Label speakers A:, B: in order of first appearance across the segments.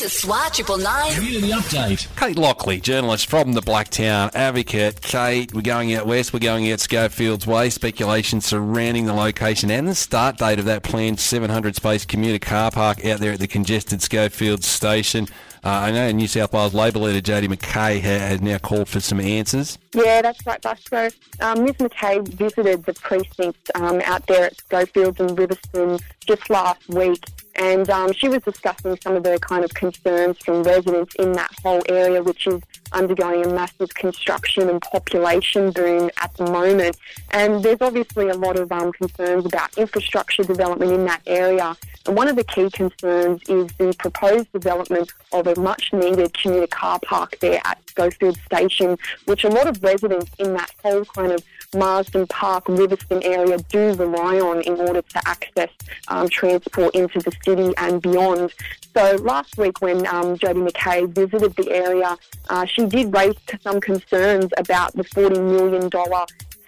A: This is SWR Triple Nine.
B: Community update.
C: Kate Lockley, journalist from the Blacktown Advocate. Kate, we're going out west, we're going out Schofields Way. Speculation surrounding the location and the start date of that planned 700 space commuter car park out there at the congested Schofields station. Uh, I know New South Wales Labor leader Jodie McKay has now called for some answers.
D: Yeah, that's right, Busco. Um, Ms McKay visited the precinct um, out there at Schofields and Riverstone just last week, and um, she was discussing some of the kind of concerns from residents in that whole area, which is undergoing a massive construction and population boom at the moment. And there's obviously a lot of um, concerns about infrastructure development in that area. One of the key concerns is the proposed development of a much needed commuter car park there at Schofield Station, which a lot of residents in that whole kind of Marsden Park, Riverstone area do rely on in order to access um, transport into the city and beyond. So last week when um, Jodie McKay visited the area, uh, she did raise some concerns about the $40 million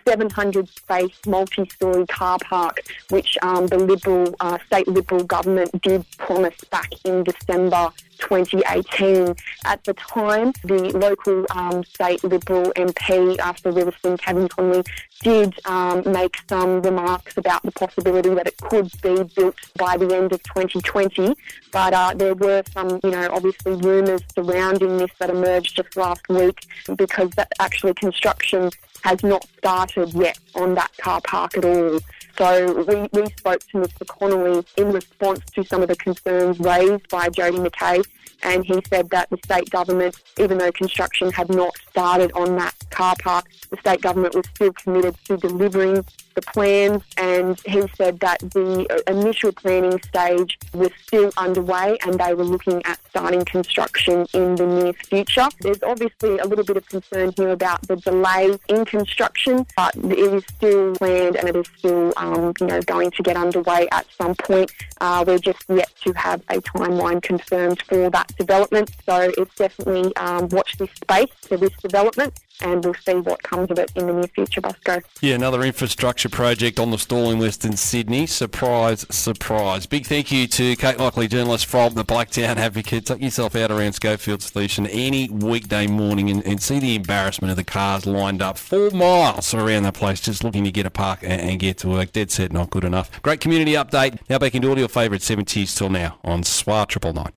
D: 700 space multi-storey car park, which um, the Liberal, uh, state Liberal government did promise back in December 2018. At the time, the local um, state Liberal MP for Riverstone, Kevin Conolly, did um, make some remarks about the possibility that it could be built by the end of 2020. But uh, there were some, you know, obviously rumours surrounding this that emerged just last week because that actually construction has not started yet on that car park at all. So we, we spoke to Mr Conolly in response to some of the concerns raised by Jodie McKay and he said that the state government, even though construction had not started on that car park, the state government was still committed to delivering the plans and he said that the initial planning stage was still underway and they were looking at starting construction in the near future. There's obviously a little bit of concern here about the delay in construction, but it is still planned and it is still um, you know, going to get underway at some point. Uh, we're just yet to have a timeline confirmed for that development, so it's definitely um, watch this space for this development and we'll see what comes of it in the near future, Busco.
C: Yeah, another infrastructure project on the list in Sydney. Surprise, surprise. Big thank you to Kate Lockley, journalist from the Blacktown Advocate. Take yourself out around Schofield Station any weekday morning and, and see the embarrassment of the cars lined up four miles around the place just looking to get a park and, and get to work. Dead set, not good enough. Great community update. Now back into all your favourite 70s till now on SWR Triple Nine.